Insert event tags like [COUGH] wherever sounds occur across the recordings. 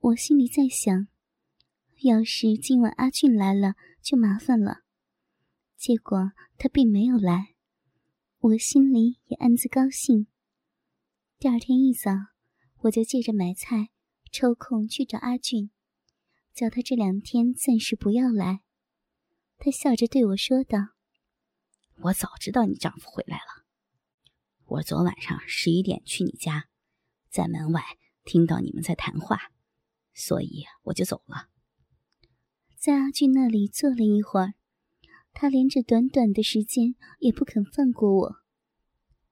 我心里在想，要是今晚阿俊来了就麻烦了。结果他并没有来，我心里也暗自高兴。第二天一早，我就借着买菜，抽空去找阿俊，叫他这两天暂时不要来。他笑着对我说道：“我早知道你丈夫回来了，我昨晚上十一点去你家，在门外听到你们在谈话。”所以我就走了，在阿俊那里坐了一会儿，他连这短短的时间也不肯放过我。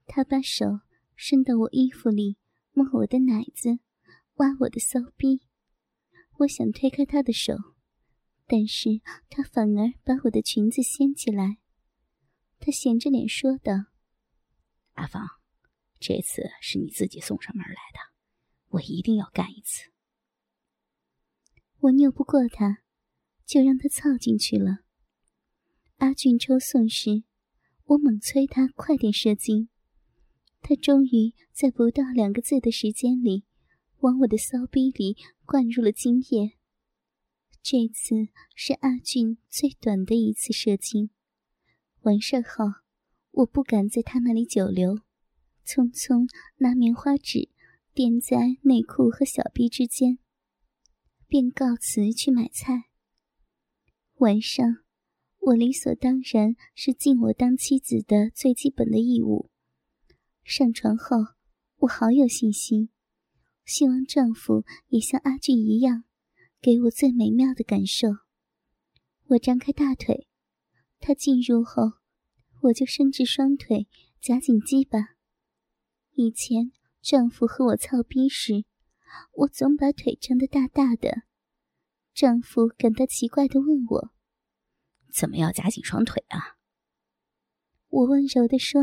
他把手伸到我衣服里，摸我的奶子，挖我的骚逼。我想推开他的手，但是他反而把我的裙子掀起来。他闲着脸说道：“阿芳，这次是你自己送上门来的，我一定要干一次。”我拗不过他，就让他凑进去了。阿俊抽送时，我猛催他快点射精。他终于在不到两个字的时间里，往我的骚逼里灌入了精液。这次是阿俊最短的一次射精。完事后，我不敢在他那里久留，匆匆拿棉花纸垫在内裤和小臂之间。便告辞去买菜。晚上，我理所当然是尽我当妻子的最基本的义务。上床后，我好有信心，希望丈夫也像阿俊一样，给我最美妙的感受。我张开大腿，他进入后，我就伸直双腿夹紧鸡巴。以前丈夫和我操逼时。我总把腿张得大大的，丈夫感到奇怪的问我：“怎么要夹紧双腿啊？”我温柔地说：“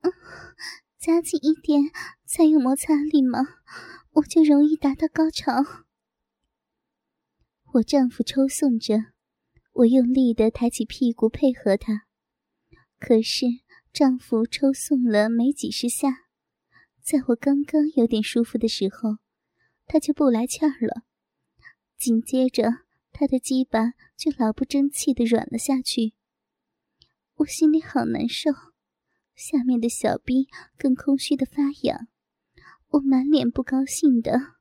嗯，夹紧一点才有摩擦力嘛，我就容易达到高潮。”我丈夫抽送着，我用力地抬起屁股配合他，可是丈夫抽送了没几十下。在我刚刚有点舒服的时候，他就不来气儿了。紧接着，他的鸡巴就老不争气的软了下去。我心里好难受，下面的小逼更空虚的发痒。我满脸不高兴的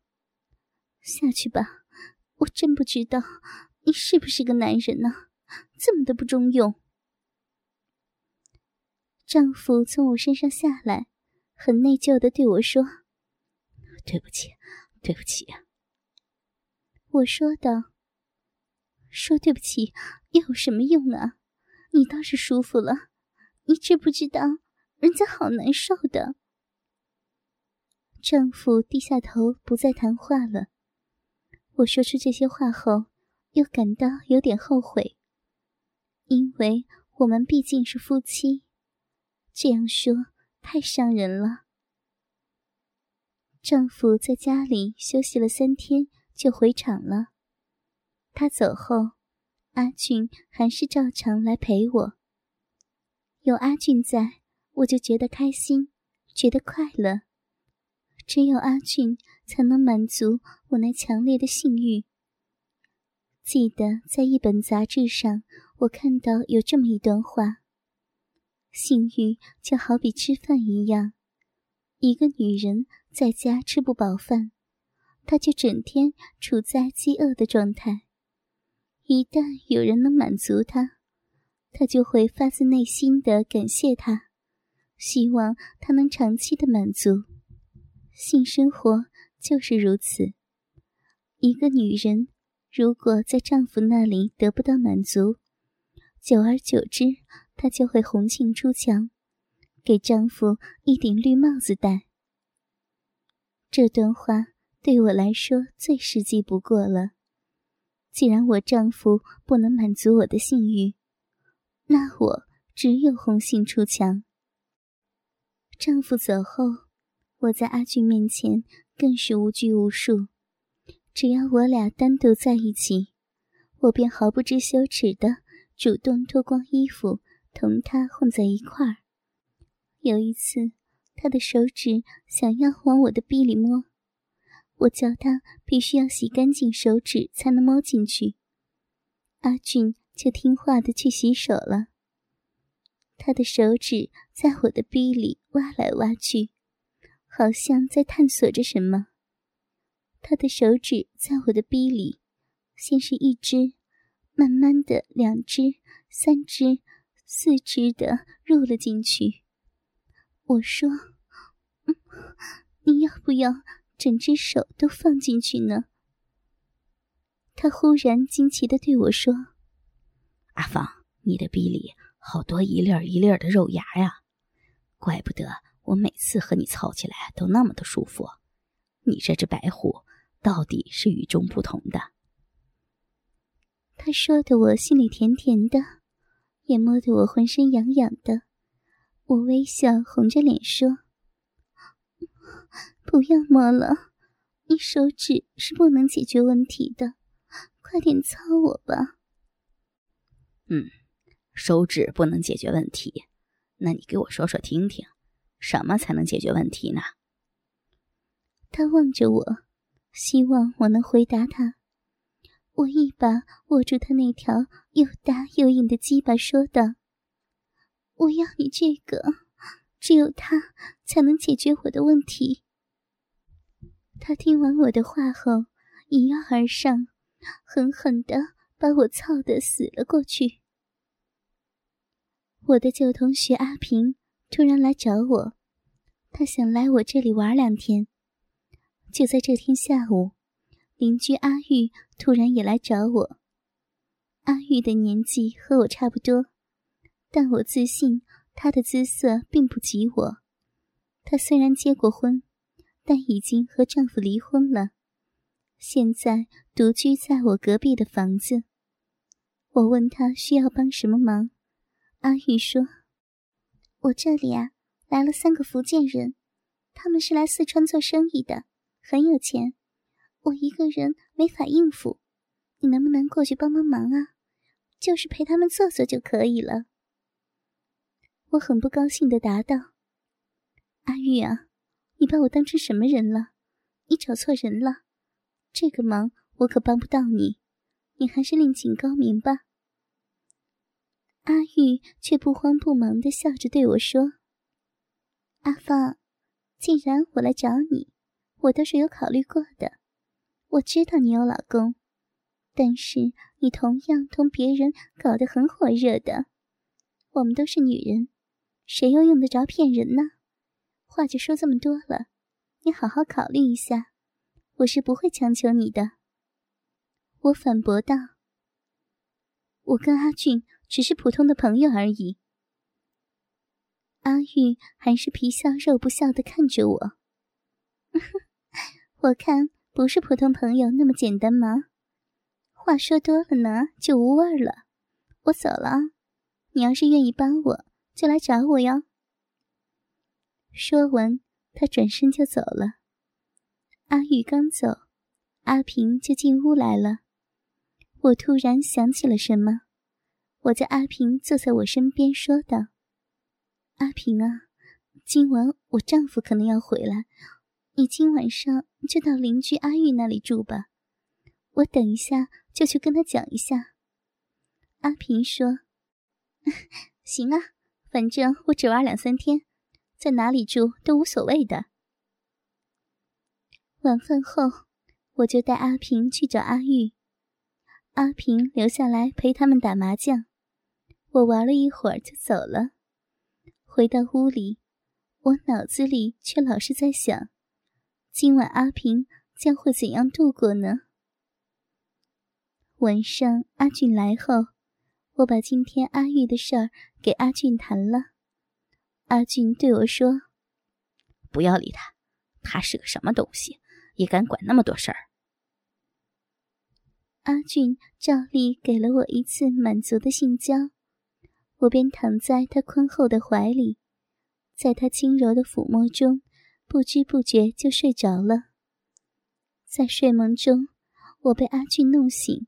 下去吧。我真不知道你是不是个男人呢？这么的不中用。丈夫从我身上下来。很内疚的对我说：“对不起，对不起。”我说道：“说对不起又有什么用啊？你倒是舒服了，你知不知道人家好难受的？”丈夫低下头不再谈话了。我说出这些话后，又感到有点后悔，因为我们毕竟是夫妻，这样说。太伤人了。丈夫在家里休息了三天，就回厂了。他走后，阿俊还是照常来陪我。有阿俊在，我就觉得开心，觉得快乐。只有阿俊才能满足我那强烈的性欲。记得在一本杂志上，我看到有这么一段话。性欲就好比吃饭一样，一个女人在家吃不饱饭，她就整天处在饥饿的状态。一旦有人能满足她，她就会发自内心的感谢他，希望他能长期的满足。性生活就是如此。一个女人如果在丈夫那里得不到满足，久而久之。她就会红杏出墙，给丈夫一顶绿帽子戴。这段话对我来说最实际不过了。既然我丈夫不能满足我的性欲，那我只有红杏出墙。丈夫走后，我在阿俊面前更是无拘无束。只要我俩单独在一起，我便毫不知羞耻的主动脱光衣服。同他混在一块儿。有一次，他的手指想要往我的逼里摸，我叫他必须要洗干净手指才能摸进去，阿俊就听话的去洗手了。他的手指在我的逼里挖来挖去，好像在探索着什么。他的手指在我的逼里，先是一只，慢慢的两只、三只、四只的入了进去。我说：“你要不要整只手都放进去呢？”他忽然惊奇的对我说：“阿芳，你的逼里……”好多一粒儿一粒儿的肉芽呀，怪不得我每次和你操起来都那么的舒服。你这只白虎到底是与众不同的。他说的我心里甜甜的，也摸得我浑身痒痒的。我微笑，红着脸说：“不要摸了，你手指是不能解决问题的，快点操我吧。”嗯。手指不能解决问题，那你给我说说听听，什么才能解决问题呢？他望着我，希望我能回答他。我一把握住他那条又大又硬的鸡巴，说道：“我要你这个，只有他才能解决我的问题。”他听完我的话后，一跃而上，狠狠地把我操得死了过去。我的旧同学阿平突然来找我，他想来我这里玩两天。就在这天下午，邻居阿玉突然也来找我。阿玉的年纪和我差不多，但我自信她的姿色并不及我。她虽然结过婚，但已经和丈夫离婚了，现在独居在我隔壁的房子。我问她需要帮什么忙。阿玉说：“我这里啊，来了三个福建人，他们是来四川做生意的，很有钱。我一个人没法应付，你能不能过去帮帮忙啊？就是陪他们坐坐就可以了。”我很不高兴的答道：“阿玉啊，你把我当成什么人了？你找错人了，这个忙我可帮不到你，你还是另请高明吧。”阿玉却不慌不忙的笑着对我说：“阿芳，既然我来找你，我都是有考虑过的。我知道你有老公，但是你同样同别人搞得很火热的。我们都是女人，谁又用得着骗人呢？话就说这么多了，你好好考虑一下，我是不会强求你的。”我反驳道：“我跟阿俊。”只是普通的朋友而已。阿玉还是皮笑肉不笑的看着我。[LAUGHS] 我看不是普通朋友那么简单吗？话说多了呢，就无味了。我走了，你要是愿意帮我，就来找我哟。说完，他转身就走了。阿玉刚走，阿平就进屋来了。我突然想起了什么。我叫阿平坐在我身边，说道：“阿平啊，今晚我丈夫可能要回来，你今晚上就到邻居阿玉那里住吧。我等一下就去跟他讲一下。”阿平说：“ [LAUGHS] 行啊，反正我只玩两三天，在哪里住都无所谓的。”晚饭后，我就带阿平去找阿玉，阿平留下来陪他们打麻将。我玩了一会儿就走了，回到屋里，我脑子里却老是在想，今晚阿平将会怎样度过呢？晚上阿俊来后，我把今天阿玉的事儿给阿俊谈了。阿俊对我说：“不要理他，他是个什么东西，也敢管那么多事儿。”阿俊照例给了我一次满足的性交。我便躺在他宽厚的怀里，在他轻柔的抚摸中，不知不觉就睡着了。在睡梦中，我被阿俊弄醒，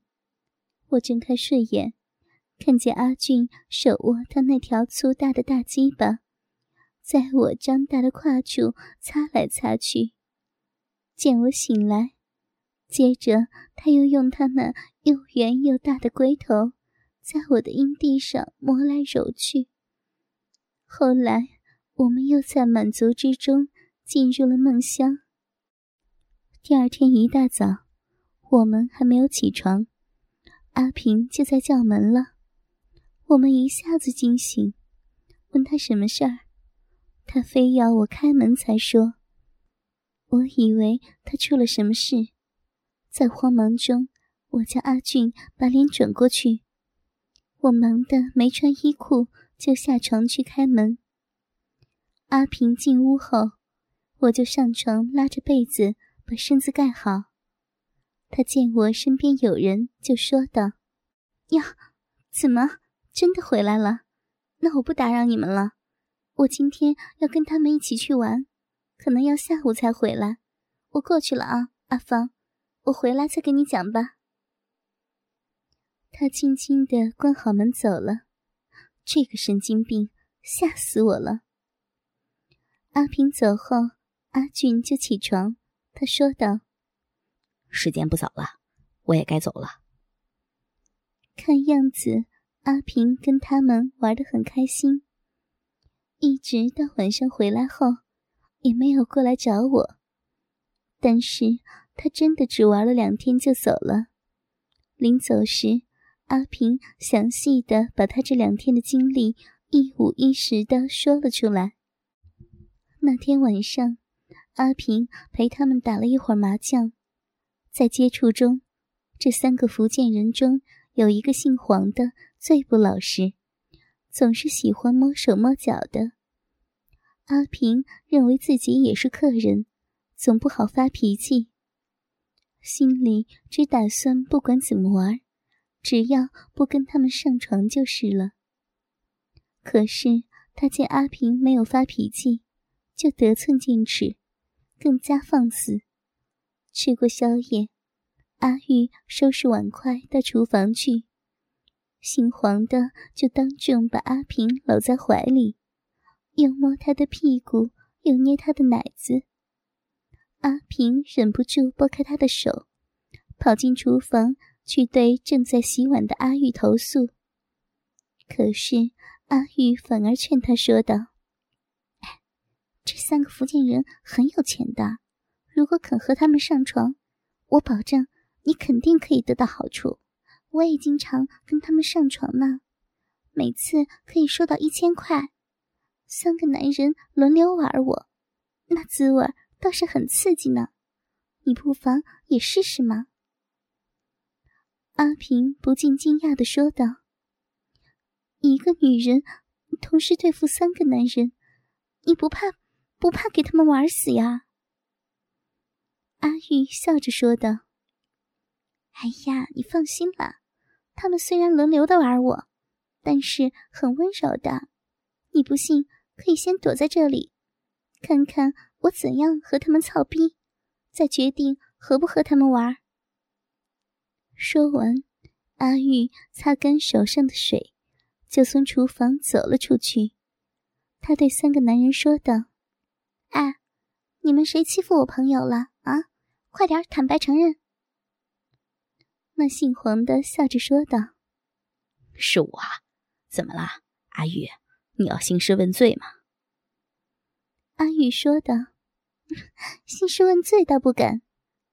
我睁开睡眼，看见阿俊手握他那条粗大的大鸡巴，在我张大的胯处擦来擦去，见我醒来，接着他又用他那又圆又大的龟头，在我的阴蒂上磨来揉去。后来，我们又在满足之中进入了梦乡。第二天一大早，我们还没有起床，阿平就在叫门了。我们一下子惊醒，问他什么事儿，他非要我开门才说。我以为他出了什么事，在慌忙中，我叫阿俊把脸转过去。我忙得没穿衣裤，就下床去开门。阿平进屋后，我就上床拉着被子把身子盖好。他见我身边有人，就说道：“呀，怎么真的回来了？那我不打扰你们了。我今天要跟他们一起去玩。”可能要下午才回来，我过去了啊，阿芳，我回来再跟你讲吧。他轻轻的关好门走了，这个神经病吓死我了。阿平走后，阿俊就起床，他说道：“时间不早了，我也该走了。”看样子，阿平跟他们玩得很开心，一直到晚上回来后。也没有过来找我，但是他真的只玩了两天就走了。临走时，阿平详细的把他这两天的经历一五一十的说了出来。那天晚上，阿平陪他们打了一会儿麻将，在接触中，这三个福建人中有一个姓黄的最不老实，总是喜欢摸手摸脚的。阿平认为自己也是客人，总不好发脾气，心里只打算不管怎么玩，只要不跟他们上床就是了。可是他见阿平没有发脾气，就得寸进尺，更加放肆。吃过宵夜，阿玉收拾碗筷到厨房去，姓黄的就当众把阿平搂在怀里。又摸他的屁股，又捏他的奶子。阿平忍不住拨开他的手，跑进厨房去对正在洗碗的阿玉投诉。可是阿玉反而劝他说道：“这三个福建人很有钱的，如果肯和他们上床，我保证你肯定可以得到好处。我也经常跟他们上床呢，每次可以收到一千块。”三个男人轮流玩我，那滋味倒是很刺激呢。你不妨也试试嘛。阿平不禁惊讶的说道：“一个女人同时对付三个男人，你不怕不怕给他们玩死呀？”阿玉笑着说道：“哎呀，你放心吧，他们虽然轮流的玩我，但是很温柔的。你不信？”可以先躲在这里，看看我怎样和他们操逼，再决定和不和他们玩。说完，阿玉擦干手上的水，就从厨房走了出去。他对三个男人说道：“哎，你们谁欺负我朋友了啊？快点坦白承认。”那姓黄的笑着说道：“是我，怎么了，阿玉？”你要兴师问罪吗？阿玉说道：“ [LAUGHS] 兴师问罪倒不敢，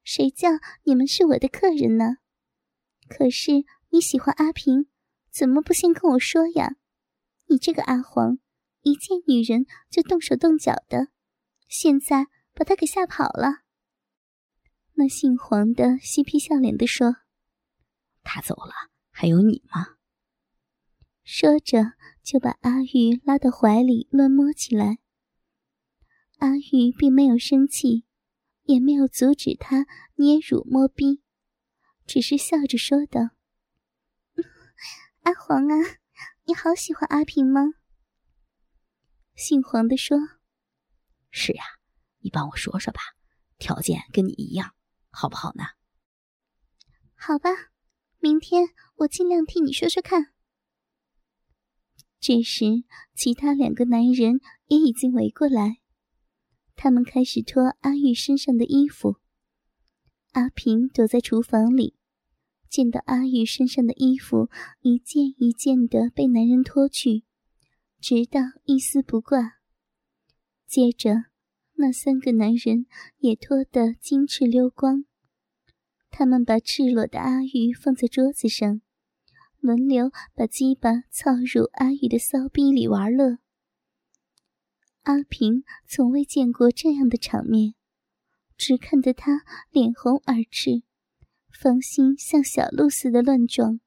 谁叫你们是我的客人呢？可是你喜欢阿平，怎么不先跟我说呀？你这个阿黄，一见女人就动手动脚的，现在把他给吓跑了。”那姓黄的嬉皮笑脸的说：“他走了，还有你吗？”说着，就把阿玉拉到怀里乱摸起来。阿玉并没有生气，也没有阻止他捏乳摸逼，只是笑着说道：“ [LAUGHS] 阿黄啊，你好喜欢阿平吗？”姓黄的说：“是呀，你帮我说说吧，条件跟你一样，好不好呢？”“好吧，明天我尽量替你说说看。”这时，其他两个男人也已经围过来，他们开始脱阿玉身上的衣服，阿平躲在厨房里，见到阿玉身上的衣服一件一件的被男人脱去，直到一丝不挂。接着，那三个男人也脱得金翅溜光。他们把赤裸的阿玉放在桌子上，轮流把鸡巴操入阿玉的骚逼里玩乐。阿平从未见过这样的场面。只看得他脸红耳赤，芳心像小鹿似的乱撞。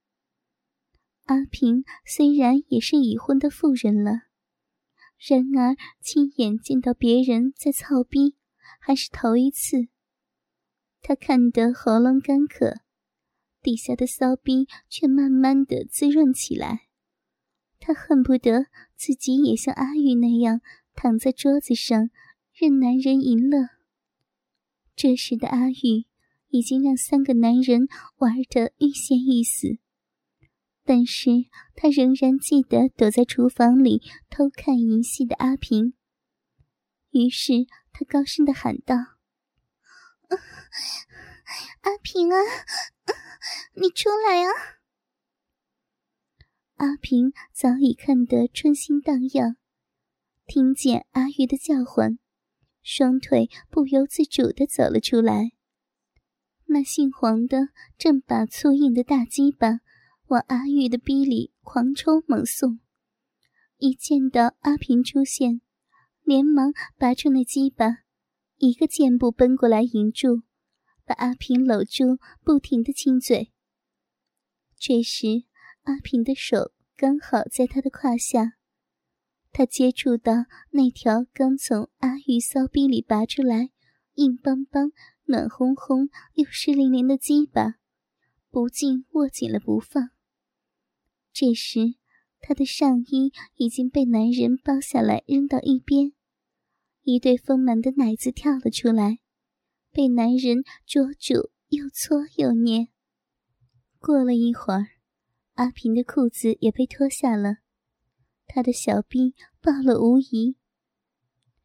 阿平虽然也是已婚的妇人了，然而亲眼见到别人在操逼，还是头一次。他看得喉咙干渴，底下的骚逼却慢慢的滋润起来。他恨不得自己也像阿玉那样躺在桌子上，任男人淫乐。这时的阿玉已经让三个男人玩得欲仙欲死，但是他仍然记得躲在厨房里偷看淫戏的阿平。于是他高声的喊道：“阿平啊，你出来啊！”阿平早已看得春心荡漾，听见阿玉的叫唤。双腿不由自主的走了出来。那姓黄的正把粗硬的大鸡巴往阿玉的逼里狂抽猛送，一见到阿平出现，连忙拔出那鸡巴，一个箭步奔过来迎住，把阿平搂住，不停地亲嘴。这时，阿平的手刚好在他的胯下。他接触到那条刚从阿玉骚逼里拔出来、硬邦邦、暖烘烘又湿淋淋的鸡巴，不禁握紧了不放。这时，他的上衣已经被男人剥下来扔到一边，一对丰满的奶子跳了出来，被男人捉住，又搓又捏。过了一会儿，阿平的裤子也被脱下了。他的小臂暴露无遗。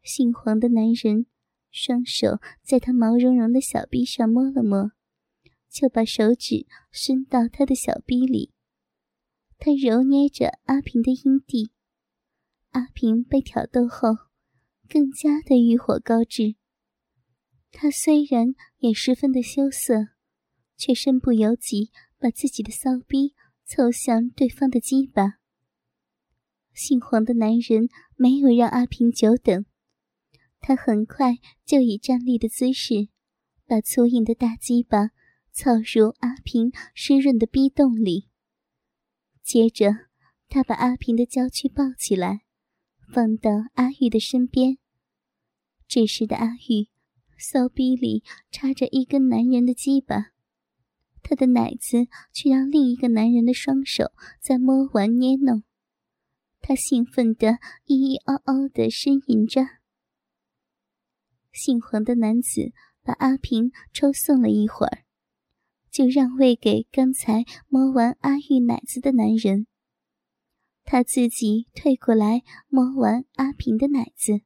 姓黄的男人双手在他毛茸茸的小臂上摸了摸，就把手指伸到他的小臂里。他揉捏着阿平的阴蒂，阿平被挑逗后，更加的欲火高涨。他虽然也十分的羞涩，却身不由己把自己的骚逼凑向对方的鸡巴。姓黄的男人没有让阿平久等，他很快就以站立的姿势，把粗硬的大鸡巴操入阿平湿润的逼洞里。接着，他把阿平的娇躯抱起来，放到阿玉的身边。这时的阿玉，骚逼里插着一根男人的鸡巴，他的奶子却让另一个男人的双手在摸玩捏弄。他兴奋的咿咿嗷嗷的呻吟着。姓黄的男子把阿平抽送了一会儿，就让位给刚才摸完阿玉奶子的男人。他自己退过来摸完阿平的奶子。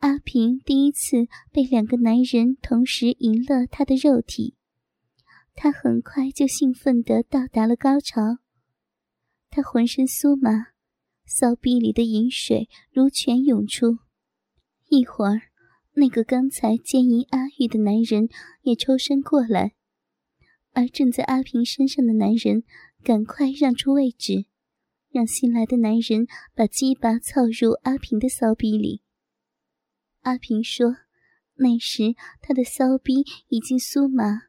阿平第一次被两个男人同时淫了他的肉体，他很快就兴奋的到达了高潮。他浑身酥麻，骚逼里的淫水如泉涌出。一会儿，那个刚才奸淫阿玉的男人也抽身过来，而正在阿平身上的男人赶快让出位置，让新来的男人把鸡巴操入阿平的骚逼里。阿平说：“那时他的骚逼已经酥麻。”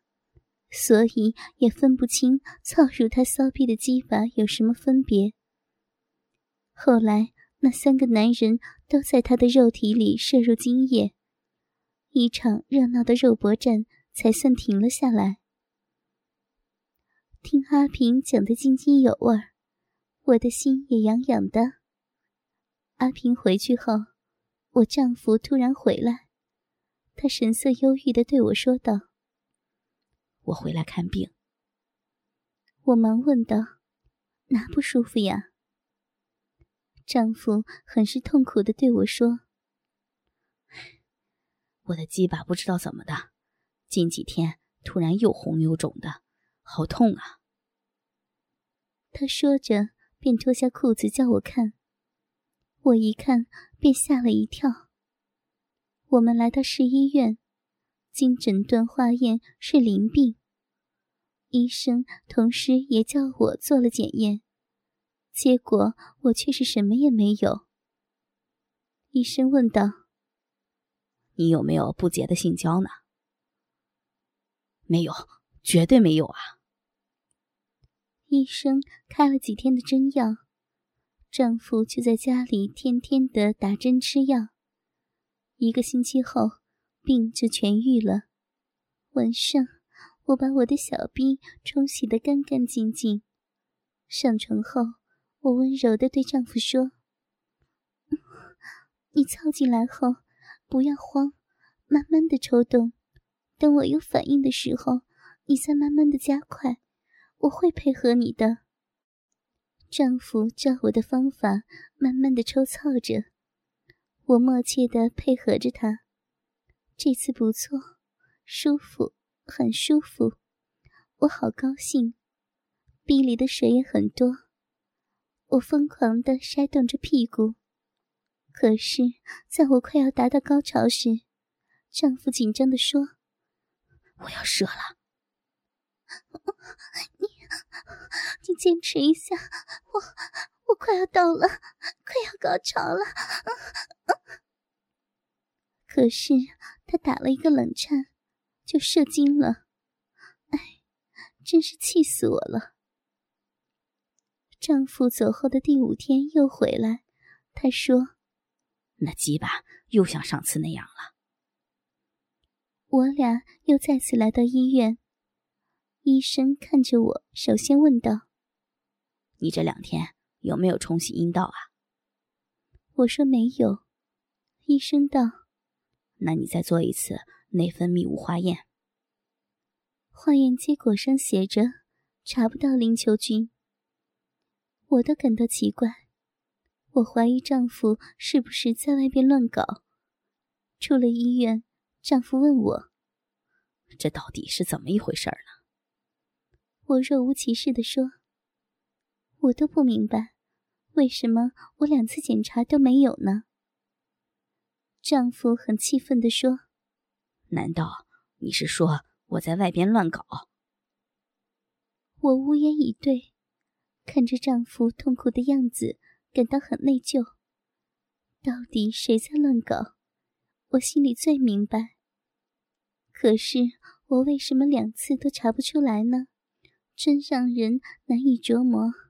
所以也分不清操入他骚逼的鸡巴有什么分别。后来那三个男人都在他的肉体里摄入精液，一场热闹的肉搏战才算停了下来。听阿平讲得津津有味儿，我的心也痒痒的。阿平回去后，我丈夫突然回来，他神色忧郁地对我说道。我回来看病。我忙问道：“哪不舒服呀？”丈夫很是痛苦的对我说：“我的鸡巴不知道怎么的，近几天突然又红又肿的，好痛啊！他说着，便脱下裤子叫我看。我一看，便吓了一跳。我们来到市医院，经诊断化验是淋病。医生同时也叫我做了检验，结果我却是什么也没有。医生问道：“你有没有不洁的性交呢？”“没有，绝对没有啊！”医生开了几天的针药，丈夫就在家里天天的打针吃药。一个星期后，病就痊愈了。晚上。我把我的小臂冲洗得干干净净。上床后，我温柔地对丈夫说：“ [LAUGHS] 你操进来后，不要慌，慢慢的抽动。等我有反应的时候，你再慢慢的加快。我会配合你的。”丈夫照我的方法慢慢的抽操着，我默契的配合着他。这次不错，舒服。很舒服，我好高兴，壁里的水也很多，我疯狂的扇动着屁股。可是，在我快要达到高潮时，丈夫紧张的说：“我要射了。”你，你坚持一下，我，我快要到了，快要高潮了。可是，他打了一个冷颤。就射精了，哎，真是气死我了！丈夫走后的第五天又回来，他说：“那鸡巴又像上次那样了。”我俩又再次来到医院，医生看着我，首先问道：“你这两天有没有冲洗阴道啊？”我说没有。医生道：“那你再做一次。”内分泌物化验，化验结果上写着查不到淋球菌。我都感到奇怪，我怀疑丈夫是不是在外边乱搞。出了医院，丈夫问我：“这到底是怎么一回事呢？”我若无其事地说：“我都不明白，为什么我两次检查都没有呢？”丈夫很气愤地说。难道你是说我在外边乱搞？我无言以对，看着丈夫痛苦的样子，感到很内疚。到底谁在乱搞？我心里最明白。可是我为什么两次都查不出来呢？真让人难以琢磨。